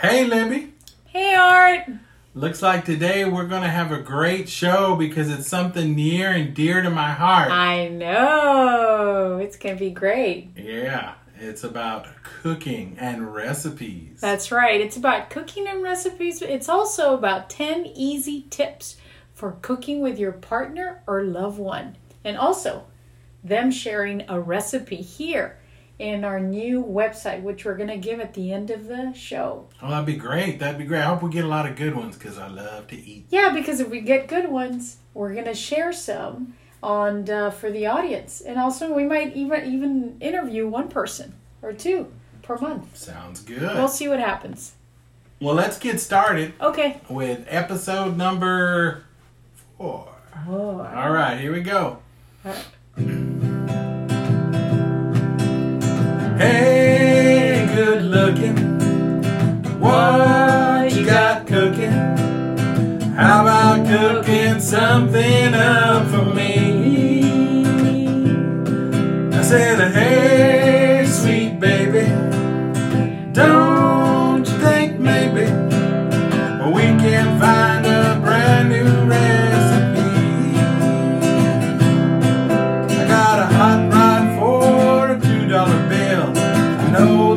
Hey, Libby. Hey, Art. Looks like today we're going to have a great show because it's something near and dear to my heart. I know. It's going to be great. Yeah, it's about cooking and recipes. That's right. It's about cooking and recipes. but It's also about 10 easy tips for cooking with your partner or loved one. And also, them sharing a recipe here in our new website, which we're going to give at the end of the show. Oh, that'd be great. That'd be great. I hope we get a lot of good ones because I love to eat. Yeah, because if we get good ones, we're going to share some on uh, for the audience. And also, we might even even interview one person or two per month. Sounds good. We'll see what happens. Well, let's get started Okay. with episode number four. Oh, All right, here we go. Hey, good looking. What you got cooking? How about cooking something up for me? I said, hey, know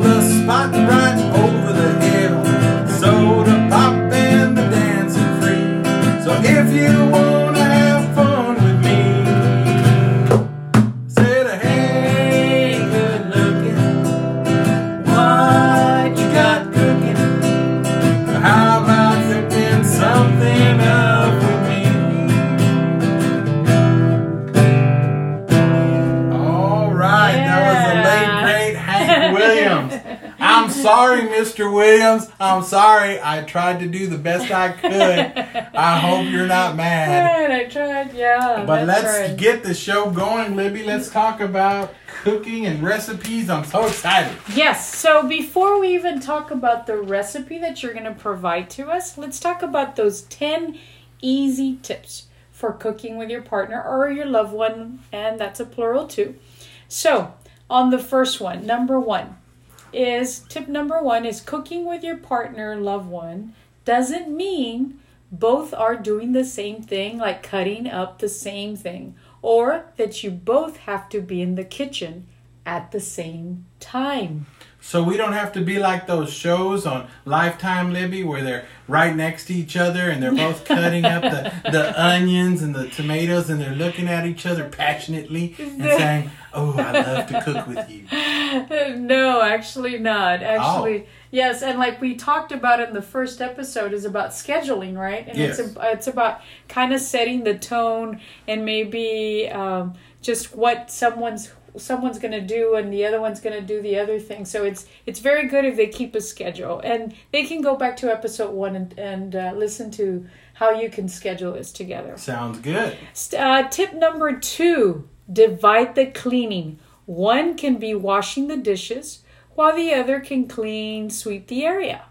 I'm sorry. I tried to do the best I could. I hope you're not mad. Right, I tried, yeah. But let's right. get the show going, Libby. Let's talk about cooking and recipes. I'm so excited. Yes, so before we even talk about the recipe that you're going to provide to us, let's talk about those 10 easy tips for cooking with your partner or your loved one, and that's a plural too. So, on the first one, number one is tip number one is cooking with your partner, loved one, doesn't mean both are doing the same thing, like cutting up the same thing, or that you both have to be in the kitchen at the same time. So we don't have to be like those shows on Lifetime, Libby, where they're right next to each other and they're both cutting up the, the onions and the tomatoes and they're looking at each other passionately and saying, "Oh, I love to cook with you." no, actually not. Actually, yes, and like we talked about in the first episode is about scheduling, right? And Yes. it's it's about kind of setting the tone and maybe um, just what someone's someone's going to do and the other one's going to do the other thing. So it's it's very good if they keep a schedule and they can go back to episode 1 and and uh, listen to how you can schedule this together. Sounds good. Uh, tip number two divide the cleaning. One can be washing the dishes while the other can clean, sweep the area.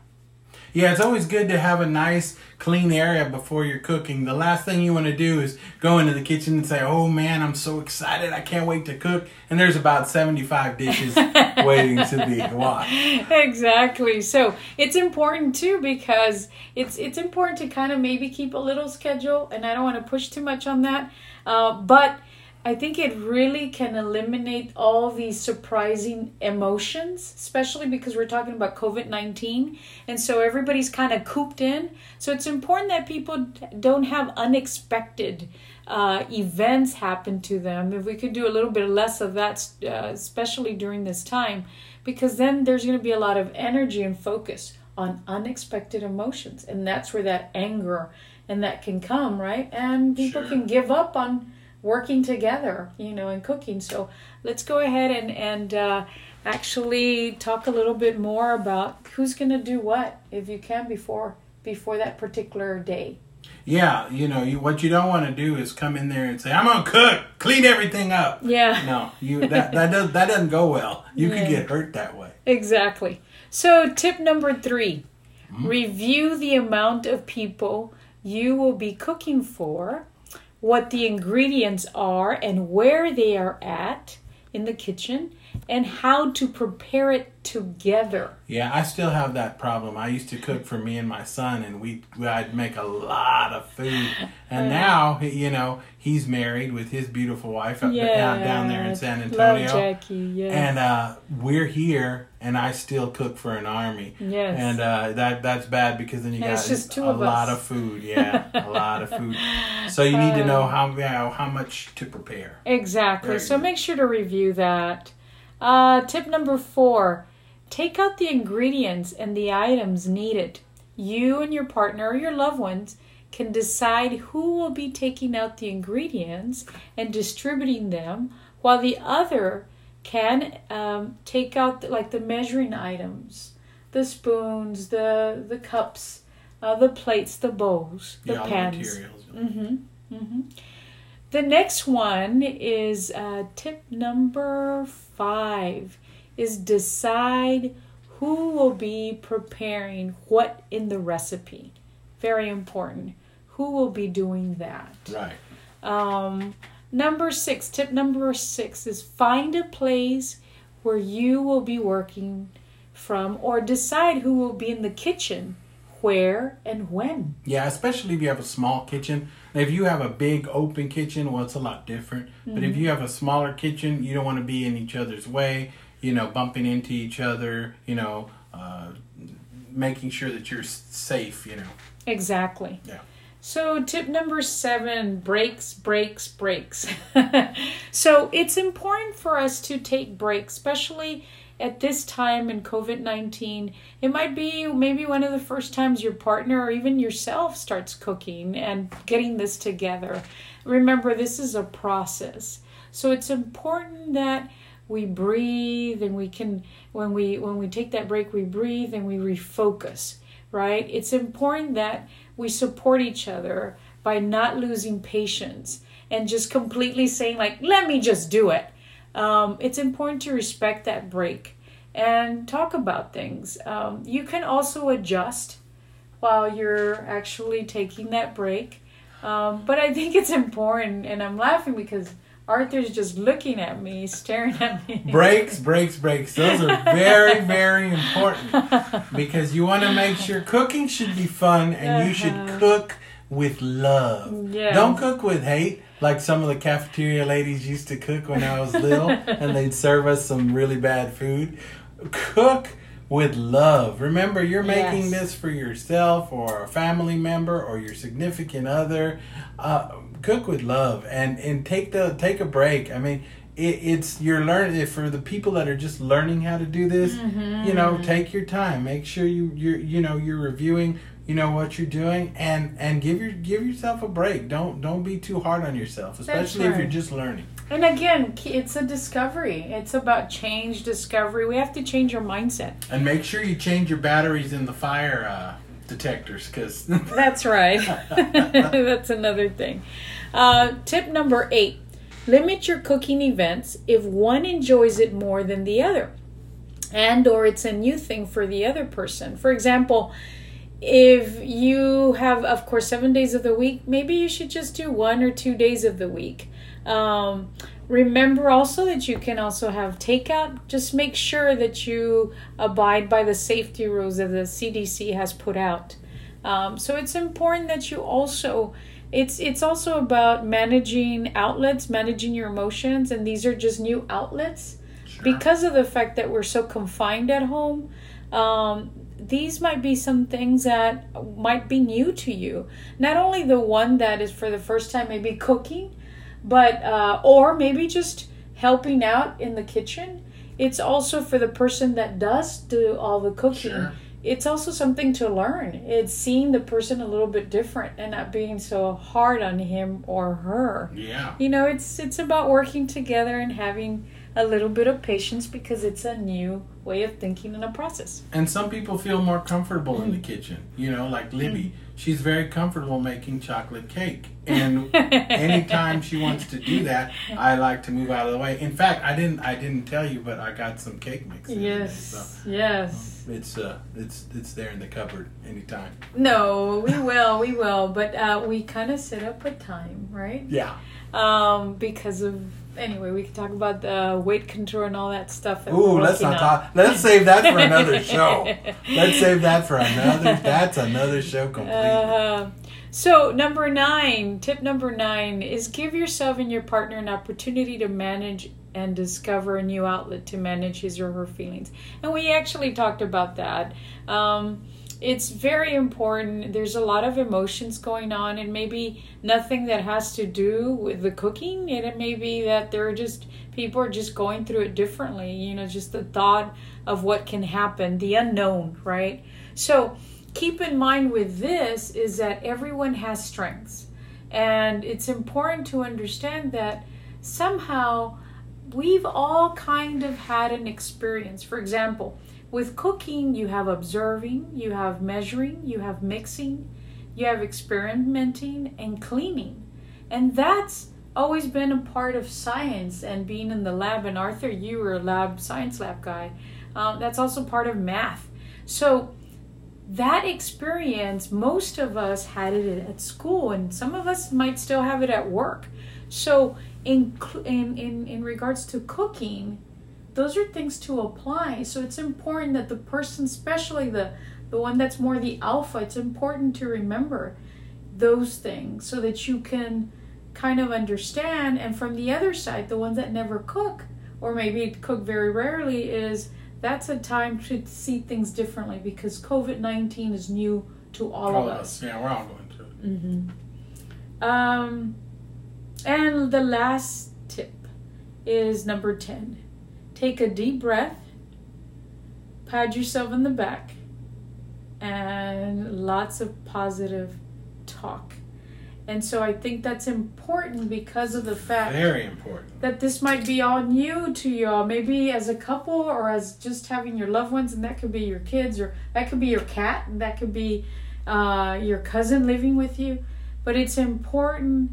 Yeah, it's always good to have a nice, clean area before you're cooking. The last thing you want to do is go into the kitchen and say, "Oh man, I'm so excited! I can't wait to cook." And there's about 75 dishes waiting to be washed. exactly. So it's important too because it's it's important to kind of maybe keep a little schedule, and I don't want to push too much on that, uh, but. I think it really can eliminate all these surprising emotions, especially because we're talking about COVID 19. And so everybody's kind of cooped in. So it's important that people don't have unexpected uh, events happen to them. If we could do a little bit less of that, uh, especially during this time, because then there's going to be a lot of energy and focus on unexpected emotions. And that's where that anger and that can come, right? And people Sure. can give up on working together, you know, and cooking. So let's go ahead and and uh, actually talk a little bit more about who's going to do what, if you can, before before that particular day. Yeah, you know, you, what you don't want to do is come in there and say, "I'm gonna cook, clean everything up." Yeah. No, you that that does that doesn't go well. You Yeah. could get hurt that way. Exactly. So, tip number three review the amount of people you will be cooking for, what the ingredients are, and where they are at in the kitchen, and how to prepare it together. Yeah, I still have that problem. I used to cook for me and my son, and we I'd make a lot of food. And now, you know, he's married with his beautiful wife up down, down there in San Antonio. Love Jackie, yes. And uh, we're here, and I still cook for an army. Yes. And uh, that that's bad because then you And got just two a of lot us. of food. Yeah, a lot of food. So you need to know how you know, how much to prepare. Exactly. Very So good. make sure to review that. Uh, tip number four take out the ingredients and the items needed. You and your partner or your loved ones can decide who will be taking out the ingredients and distributing them, while the other can um, take out like the measuring items, the spoons, the the cups, uh, the plates, the bowls, the yeah, all the pans. materials. Mm-hmm. Mm-hmm. The next one is uh, tip number five is decide who will be preparing what in the recipe. Very important. Who will be doing that? Right. Um, number six, tip number six is find a place where you will be working from or decide who will be in the kitchen, where and when. Yeah, especially if you have a small kitchen. If you have a big open kitchen, well, it's a lot different. But Mm-hmm. if you have a smaller kitchen, you don't want to be in each other's way, you know, bumping into each other, you know, uh, making sure that you're safe, you know. Exactly. Yeah. So, tip number seven breaks, breaks, breaks. so, it's important for us to take breaks, especially at this time in COVID 19. It might be maybe one of the first times your partner or even yourself starts cooking and getting this together. Remember, this is a process. So, it's important that we breathe and we can when we when we take that break we breathe and we refocus right it's important that we support each other by not losing patience and just completely saying like let me just do it um, it's important to respect that break and talk about things um, you can also adjust while you're actually taking that break um, but i think it's important and i'm laughing because arthur's just looking at me staring at me Breaks, breaks, breaks. Those are very, very important because you want to make sure cooking should be fun and you should Uh-huh. cook with love. Yes. Don't cook with hate like some of the cafeteria ladies used to cook when I was little and they'd serve us some really bad food. Cook with love. Remember, you're making Yes. this for yourself or a family member or your significant other. Uh, cook with love and and take the take a break. I mean, it, it's you're learning for the people that are just learning how to do this. You know, take your time. Make sure you you're you know you're reviewing. You know what you're doing, and and give your give yourself a break. Don't don't be too hard on yourself, especially if you're just learning. And again, it's a discovery. It's about change, discovery. We have to change our mindset. And make sure you change your batteries in the fire uh, detectors, because That's right. That's another thing. Uh, tip number eight limit your cooking events if one enjoys it more than the other. And or it's a new thing for the other person. For example if you have of course seven days of the week maybe you should just do one or two days of the week. Um, remember also that you can also have takeout. Just make sure that you abide by the safety rules that the cdc has put out. Um, so it's important that you also it's it's also about managing outlets managing your emotions and these are just new outlets. Because of the fact that we're so confined at home um, these might be some things that might be new to you. Not only the one that is for the first time maybe cooking but uh, or maybe just helping out in the kitchen. It's also for the person that does do all the cooking. Sure. It's also something to learn. It's seeing the person a little bit different and not being so hard on him or her. Yeah, you know it's it's about working together and having a little bit of patience because it's a new way of thinking and a process and some people feel more comfortable in the kitchen. You know, like Libby, she's very comfortable making chocolate cake, and anytime she wants to do that, I like to move out of the way. In fact, I didn't I didn't tell you, but I got some cake mix. the other day, yes yes it's uh it's it's there in the cupboard anytime. no we will we will but uh, we kind of set up a time right Yeah. um, because of anyway, we can talk about the weight control and all that stuff. That Ooh, let's not on. talk. Let's save that for another show. Let's save that for another. That's another show completely. Uh, so number nine, tip number nine is give yourself and your partner an opportunity to manage and discover a new outlet to manage his or her feelings. And we actually talked about that. Um, it's very important. There's a lot of emotions going on, and maybe nothing that has to do with the cooking. And it may be that they're just people are just going through it differently. You know, just the thought of what can happen, the unknown, right? So keep in mind with this is that everyone has strengths, and it's important to understand that somehow we've all kind of had an experience. For example, with cooking, you have observing, you have measuring, you have mixing, you have experimenting, and cleaning. And that's always been a part of science and being in the lab. And Arthur, you were a lab science lab guy. Um, that's also part of math. So that experience, most of us had it at school, and some of us might still have it at work. So in in in, in regards to cooking, those are things to apply. So it's important that the person, especially the the one that's more the alpha, it's important to remember those things so that you can kind of understand. And from the other side, the ones that never cook or maybe cook very rarely is that's a time to see things differently because COVID nineteen is new to all, All of of us. us. Yeah, we're all going through it. Mm-hmm. Um, and the last tip is number 10. Take a deep breath, pat yourself in the back, and lots of positive talk. And so I think that's important because of the fact Very important. that this might be all new to y'all, maybe as a couple or as just having your loved ones, and that could be your kids, or that could be your cat, and that could be uh, your cousin living with you. But it's important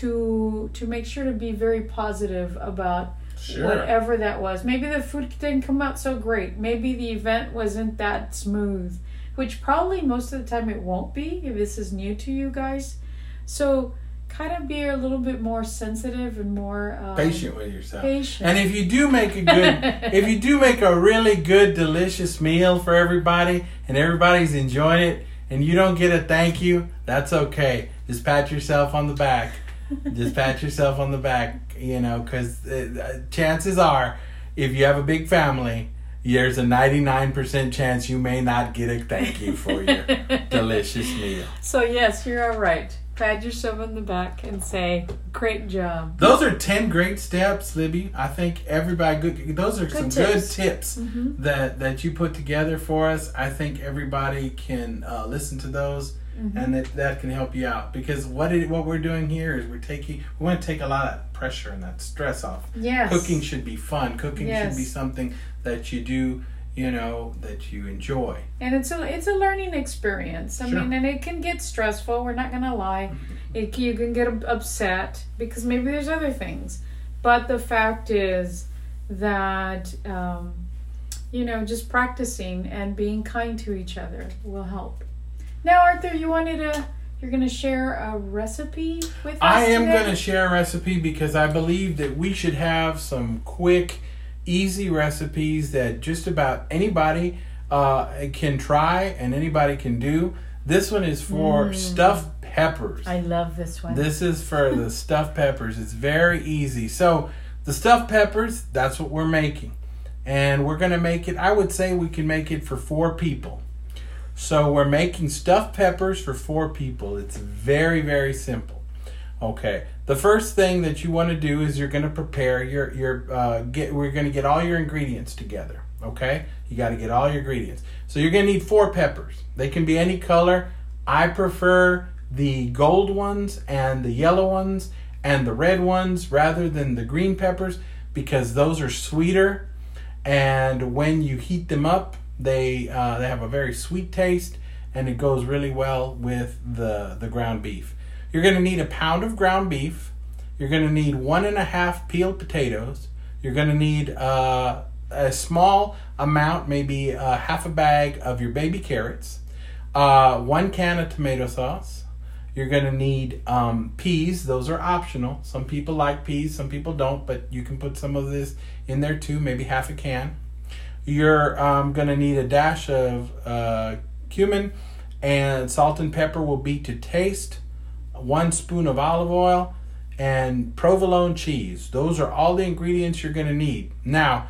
to to make sure to be very positive about Sure. whatever that was. Maybe the food didn't come out so great. Maybe the event wasn't that smooth, which probably most of the time it won't be if this is new to you guys. So kind of be a little bit more sensitive and more um, Patient with yourself. Patient. And if you do make a good, if you do make a really good, delicious meal for everybody, and everybody's enjoying it, and you don't get a thank you, that's okay. Just pat yourself on the back. Just pat yourself on the back, you know, because uh, chances are, if you have a big family, there's a 99% chance you may not get a thank you for your delicious meal. So yes, you're all right. Pat yourself on the back and say, "Great job." Those are 10 great steps, Libby. I think everybody good those are some tips. good tips Mhm. that that you put together for us. I think everybody can uh, listen to those Mm-hmm. and that that can help you out because what it, what we're doing here is we're taking we want to take a lot of pressure and that stress off. Yes. Cooking should be fun. Cooking should be something that you do, you know, that you enjoy. and it's a it's a learning experience. I Sure. mean, and it can get stressful. We're not gonna lie. It you can get upset because maybe there's other things, but the fact is that um, you know just practicing and being kind to each other will help. Now, Arthur, you wanted to you're gonna share a recipe with us. I am going to share a recipe because I believe that we should have some quick, easy recipes that just about anybody uh, can try and anybody can do. This one is for stuffed peppers. Mm. I love this one. This is for the stuffed peppers. It's very easy. So, the stuffed peppers, that's what we're making. And we're going to make it, I would say we can make it for four people. So, we're making stuffed peppers for four people. It's very, very simple. Okay. The first thing that you want to do is you're going to prepare your your uh, get we're going to get all your ingredients together, okay? You got to get all your ingredients. So you're going to need four peppers. They can be any color. I prefer the gold ones and the yellow ones and the red ones rather than the green peppers because those are sweeter and when you heat them up, they uh, they have a very sweet taste and it goes really well with the the ground beef. You're going to need a pound of ground beef. You're going to need one and a half peeled potatoes. You're going to need uh, a small amount, maybe uh, half a bag of your baby carrots, uh, one can of tomato sauce. You're going to need um, peas. Those are optional. Some people like peas, some people don't, but you can put some of this in there too, maybe half a can. You're um, going to need a dash of uh, cumin, and salt and pepper will be to taste. One spoon of olive oil, and provolone cheese. Those are all the ingredients you're going to need. Now,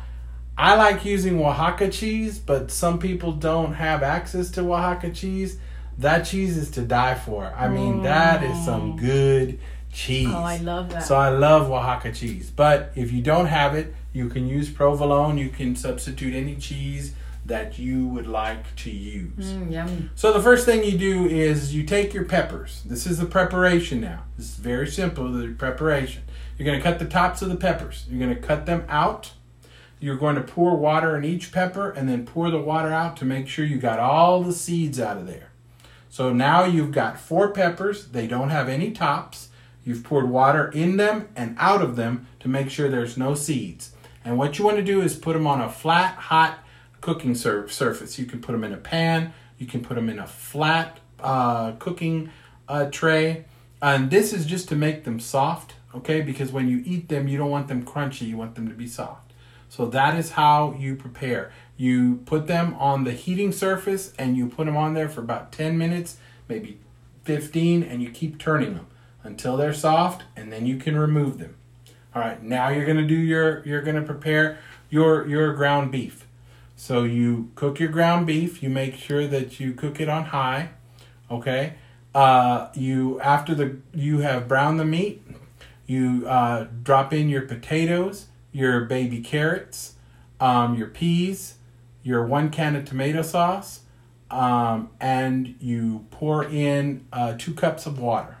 I like using Oaxaca cheese, but some people don't have access to Oaxaca cheese. That cheese is to die for. I mean, that is some good cheese. Oh, I love that. So I love Oaxaca cheese. But if you don't have it, you can use provolone. You can substitute any cheese that you would like to use. Mm, yummy. So the first thing you do is you take your peppers. This is the preparation now. This is very simple, the preparation. You're going to cut the tops of the peppers. You're going to cut them out. You're going to pour water in each pepper and then pour the water out to make sure you got all the seeds out of there. So now you've got four peppers. They don't have any tops. You've poured water in them and out of them to make sure there's no seeds. And what you want to do is put them on a flat, hot cooking sur- surface. You can put them in a pan. You can put them in a flat uh, cooking uh, tray. And this is just to make them soft, okay? Because when you eat them, you don't want them crunchy. You want them to be soft. So that is how you prepare. You put them on the heating surface and you put them on there for about 10 minutes, maybe 15, and you keep turning them until they're soft and then you can remove them. All right, now you're going to do your you're going to prepare your your ground beef. So you cook your ground beef, you make sure that you cook it on high, okay? Uh, you after the you have browned the meat, you uh, drop in your potatoes, your baby carrots, um, your peas, your one can of tomato sauce, um, and you pour in uh, two cups of water.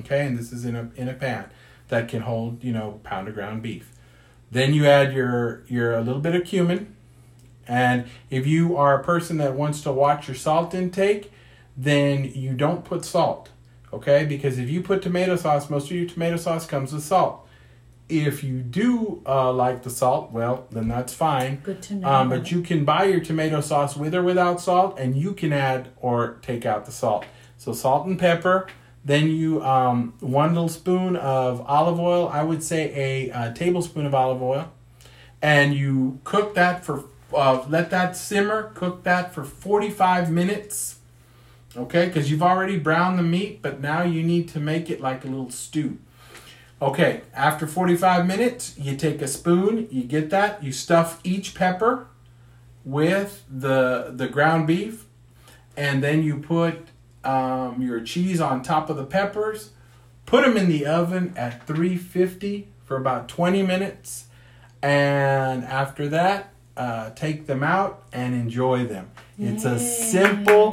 Okay, and this is in a in a pan that can hold you know pound of ground beef. Then you add your your a little bit of cumin, and if you are a person that wants to watch your salt intake, then you don't put salt. Okay, because if you put tomato sauce, most of your tomato sauce comes with salt. If you do uh, like the salt, well, then that's fine. Good to know. Um, but you can buy your tomato sauce with or without salt, and you can add or take out the salt. So salt and pepper. Then you um, one little spoon of olive oil. I would say a, uh tablespoon of olive oil, and you cook that for uh, let that simmer. Cook that for forty five minutes. Okay, because you've already browned the meat, but now you need to make it like a little stew. Okay, after 45 minutes, you take a spoon, you get that, you stuff each pepper with the the ground beef, and then you put um, your cheese on top of the peppers. Put them in the oven at 350 for about 20 minutes, and after that, uh, take them out and enjoy them. It's a simple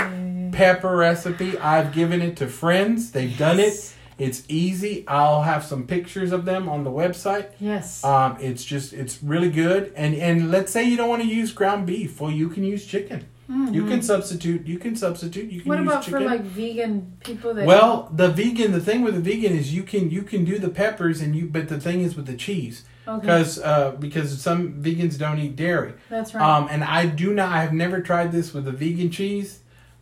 pepper recipe. I've given it to friends. They've done it. It's easy. I'll have some pictures of them on the website. Yes. Um, it's just it's really good. And and let's say you don't want to use ground beef, well you can use chicken. You can substitute. You can substitute. You can what about chicken. for like vegan people that? well, the vegan. The thing with the vegan is you can you can do the peppers and you. But the thing is with the cheese okay, because uh, because some vegans don't eat dairy. that's right. Um, and I do not. I have never tried this with the vegan cheese.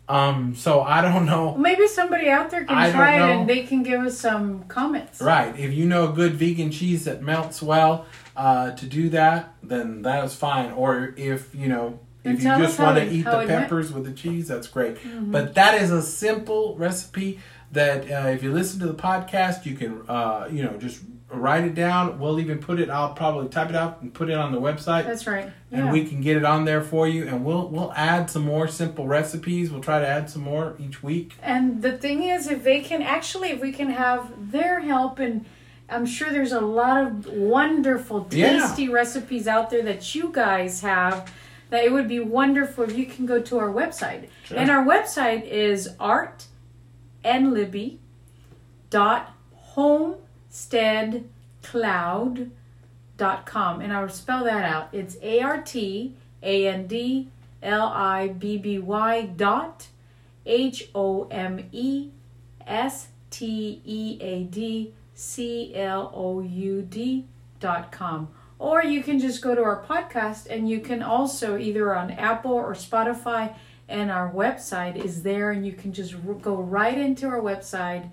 Um, so I don't know. Maybe somebody out there can I try it and they can give us some comments. Right. If you know a good vegan cheese that melts well uh, to do that, then that is fine. Or if you know And if you just want to eat the it went. Mm-hmm. peppers with the cheese, that's great. But that is a simple recipe that uh, if you listen to the podcast, you can uh, you know just write it down. We'll even put it. I'll probably type it out and put it on the website. That's right. and Yeah. we can get it on there for you and we'll we'll add some more simple recipes we'll try to add some more each week And the thing is, if they can actually, if we can have their help, and I'm sure there's a lot of wonderful, Yeah. tasty recipes out there that you guys have. That it would be wonderful if you can go to our website. Sure. And our website is art and libby dot homesteadcloud dot com and I'll spell that out. It's A R T A N D L I B B Y dot H O M E S T E A D C L O U D dot com. Or you can just go to our podcast and you can also either on Apple or Spotify and our website is there, and you can just go right into our website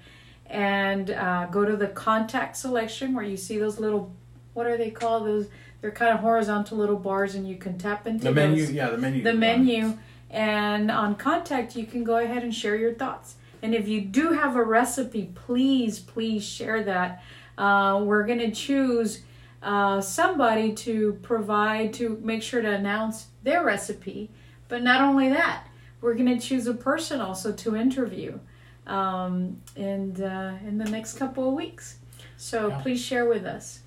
and uh, go to the contact selection where you see those little, what are they called? Those they're kind of horizontal little bars, and you can tap into The menu, those. yeah, the menu. the menu. And on contact you can go ahead and share your thoughts. And if you do have a recipe please please share that. Uh, we're going to choose uh, somebody to provide to make sure to announce their recipe. But not only that we're going to choose a person also to interview um, and uh, in the next couple of weeks. So Yeah. please share with us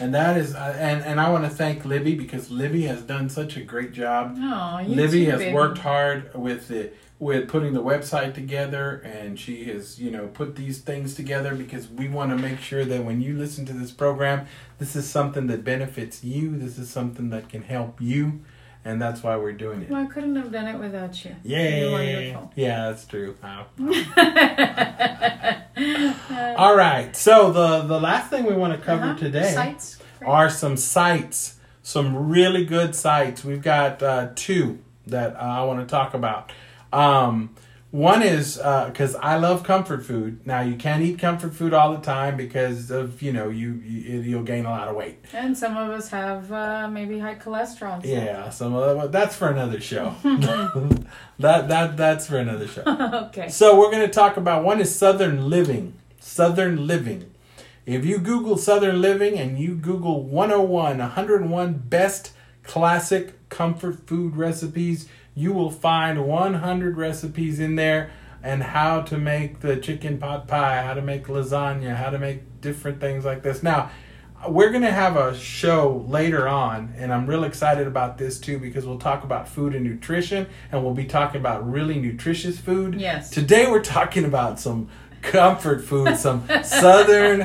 And that is, uh, and and I want to thank Libby because Libby has done such a great job. oh you Libby too, has baby. worked hard with the with putting the website together, and she has you know put these things together because we want to make sure that when you listen to this program, this is something that benefits you. This is something that can help you, and that's why we're doing it. well, I couldn't have done it without you. Yeah, You're yeah, that's true. Wow. All right, so the the last thing we want to cover Uh-huh. today Sites. Are some sites, some really good sites. We've got uh, two that uh, I want to talk about. Um, one is because I love comfort food. Now you can't eat comfort food all the time because of you know you, you you'll gain a lot of weight. And some of us have uh, maybe high cholesterol. Yeah, some of that, that's for another show. that that that's for another show. okay. So we're going to talk about one is Southern Living. Southern Living. If you Google Southern Living and you Google 101, 101 best classic comfort food recipes, you will find 100 recipes in there and how to make the chicken pot pie, how to make lasagna, how to make different things like this. Now, we're going to have a show later on, and I'm real excited about this too because we'll talk about food and nutrition, and we'll be talking about really nutritious food. Yes. Today we're talking about some comfort food, some southern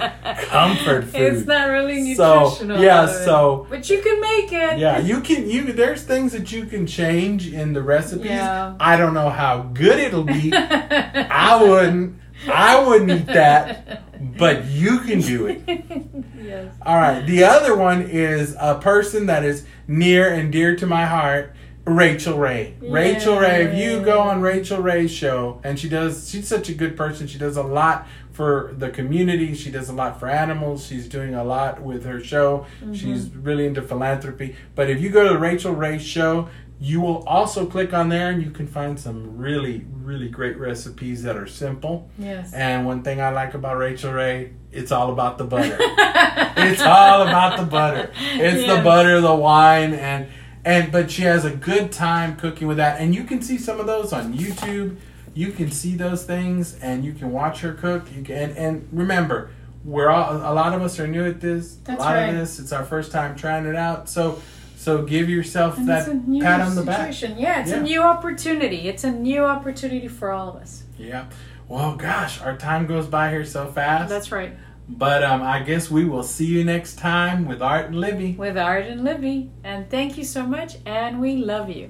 comfort food. It's not really So, nutritional. yeah, of it. so- But you can make it. yeah, you can you there's things that you can change in the recipes. Yeah. I don't know how good it'll be. I wouldn't I wouldn't eat that, but you can do it. yes. All right. The other one is a person that is near and dear to my heart, Rachael Ray. Rachael Ray. If you go on Rachael Ray's show, and she does, she's such a good person. She does a lot for the community. She does a lot for animals. She's doing a lot with her show. Mm-hmm. She's really into philanthropy. But if you go to the Rachael Ray show, you will also click on there and you can find some really, really great recipes that are simple. Yes. And one thing I like about Rachael Ray, it's all about the butter. it's all about the butter. It's the butter, the wine, and and but she has a good time cooking with that. And you can see some of those on YouTube. You can see those things, and you can watch her cook. You can, and, and remember, we're all a lot of us are new at this. That's a lot right. of this, it's our first time trying it out. So so give yourself And that it's a new pat on the back. Yeah, it's Yeah. a new opportunity. It's a new opportunity for all of us. Yeah. Well, gosh, our time goes by here so fast. That's right. But um, I guess we will see you next time with Art and Libby. With Art and Libby. And thank you so much. And we love you.